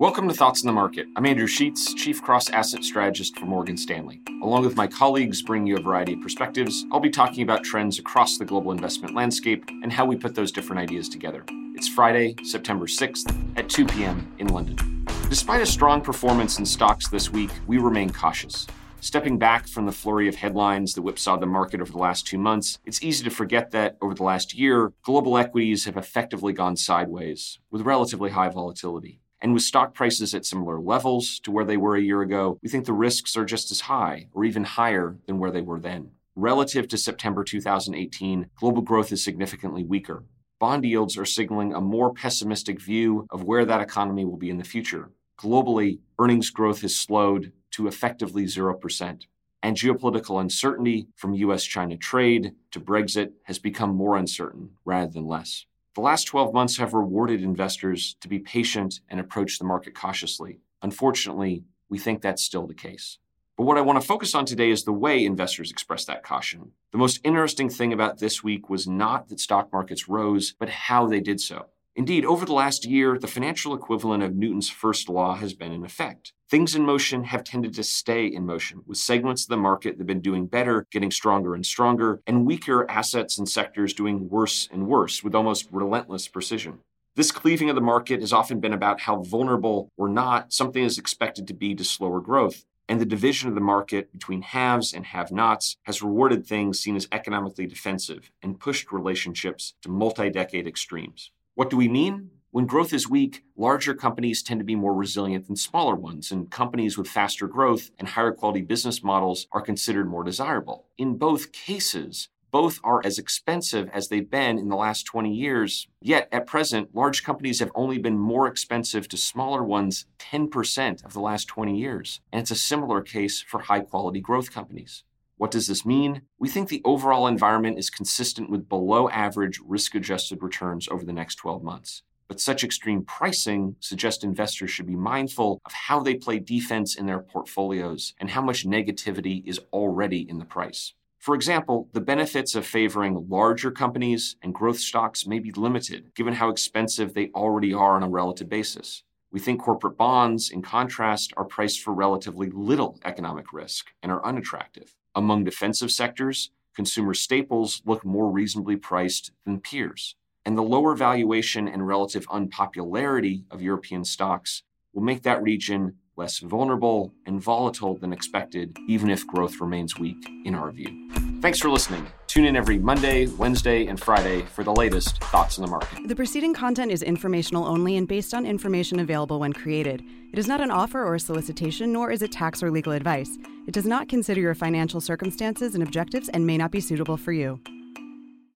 Welcome to Thoughts in the Market. I'm Andrew Sheets, Chief Cross Asset Strategist for Morgan Stanley. Along with my colleagues bringing you a variety of perspectives, I'll be talking about trends across the global investment landscape and how we put those different ideas together. It's Friday, September 6th at 2 p.m. in London. Despite a strong performance in stocks this week, we remain cautious. Stepping back from the flurry of headlines that whipsawed the market over the last two months, it's easy to forget that over the last year, global equities have effectively gone sideways with relatively high volatility. And with stock prices at similar levels to where they were a year ago, we think the risks are just as high or even higher than where they were then. Relative to September 2018, global growth is significantly weaker. Bond yields are signaling a more pessimistic view of where that economy will be in the future. Globally, earnings growth has slowed to effectively 0%. And geopolitical uncertainty from US China trade to Brexit has become more uncertain rather than less. The last 12 months have rewarded investors to be patient and approach the market cautiously. Unfortunately, we think that's still the case. But what I want to focus on today is the way investors express that caution. The most interesting thing about this week was not that stock markets rose, but how they did so. Indeed, over the last year, the financial equivalent of Newton's first law has been in effect. Things in motion have tended to stay in motion, with segments of the market that have been doing better getting stronger and stronger, and weaker assets and sectors doing worse and worse with almost relentless precision. This cleaving of the market has often been about how vulnerable or not something is expected to be to slower growth. And the division of the market between haves and have nots has rewarded things seen as economically defensive and pushed relationships to multi decade extremes. What do we mean? When growth is weak, larger companies tend to be more resilient than smaller ones, and companies with faster growth and higher quality business models are considered more desirable. In both cases, both are as expensive as they've been in the last 20 years. Yet, at present, large companies have only been more expensive to smaller ones 10% of the last 20 years. And it's a similar case for high quality growth companies. What does this mean? We think the overall environment is consistent with below average risk adjusted returns over the next 12 months. But such extreme pricing suggests investors should be mindful of how they play defense in their portfolios and how much negativity is already in the price. For example, the benefits of favoring larger companies and growth stocks may be limited given how expensive they already are on a relative basis. We think corporate bonds, in contrast, are priced for relatively little economic risk and are unattractive. Among defensive sectors, consumer staples look more reasonably priced than peers. And the lower valuation and relative unpopularity of European stocks will make that region less vulnerable and volatile than expected, even if growth remains weak, in our view. Thanks for listening. Tune in every Monday, Wednesday, and Friday for the latest thoughts in the market. The preceding content is informational only and based on information available when created. It is not an offer or a solicitation, nor is it tax or legal advice. It does not consider your financial circumstances and objectives and may not be suitable for you.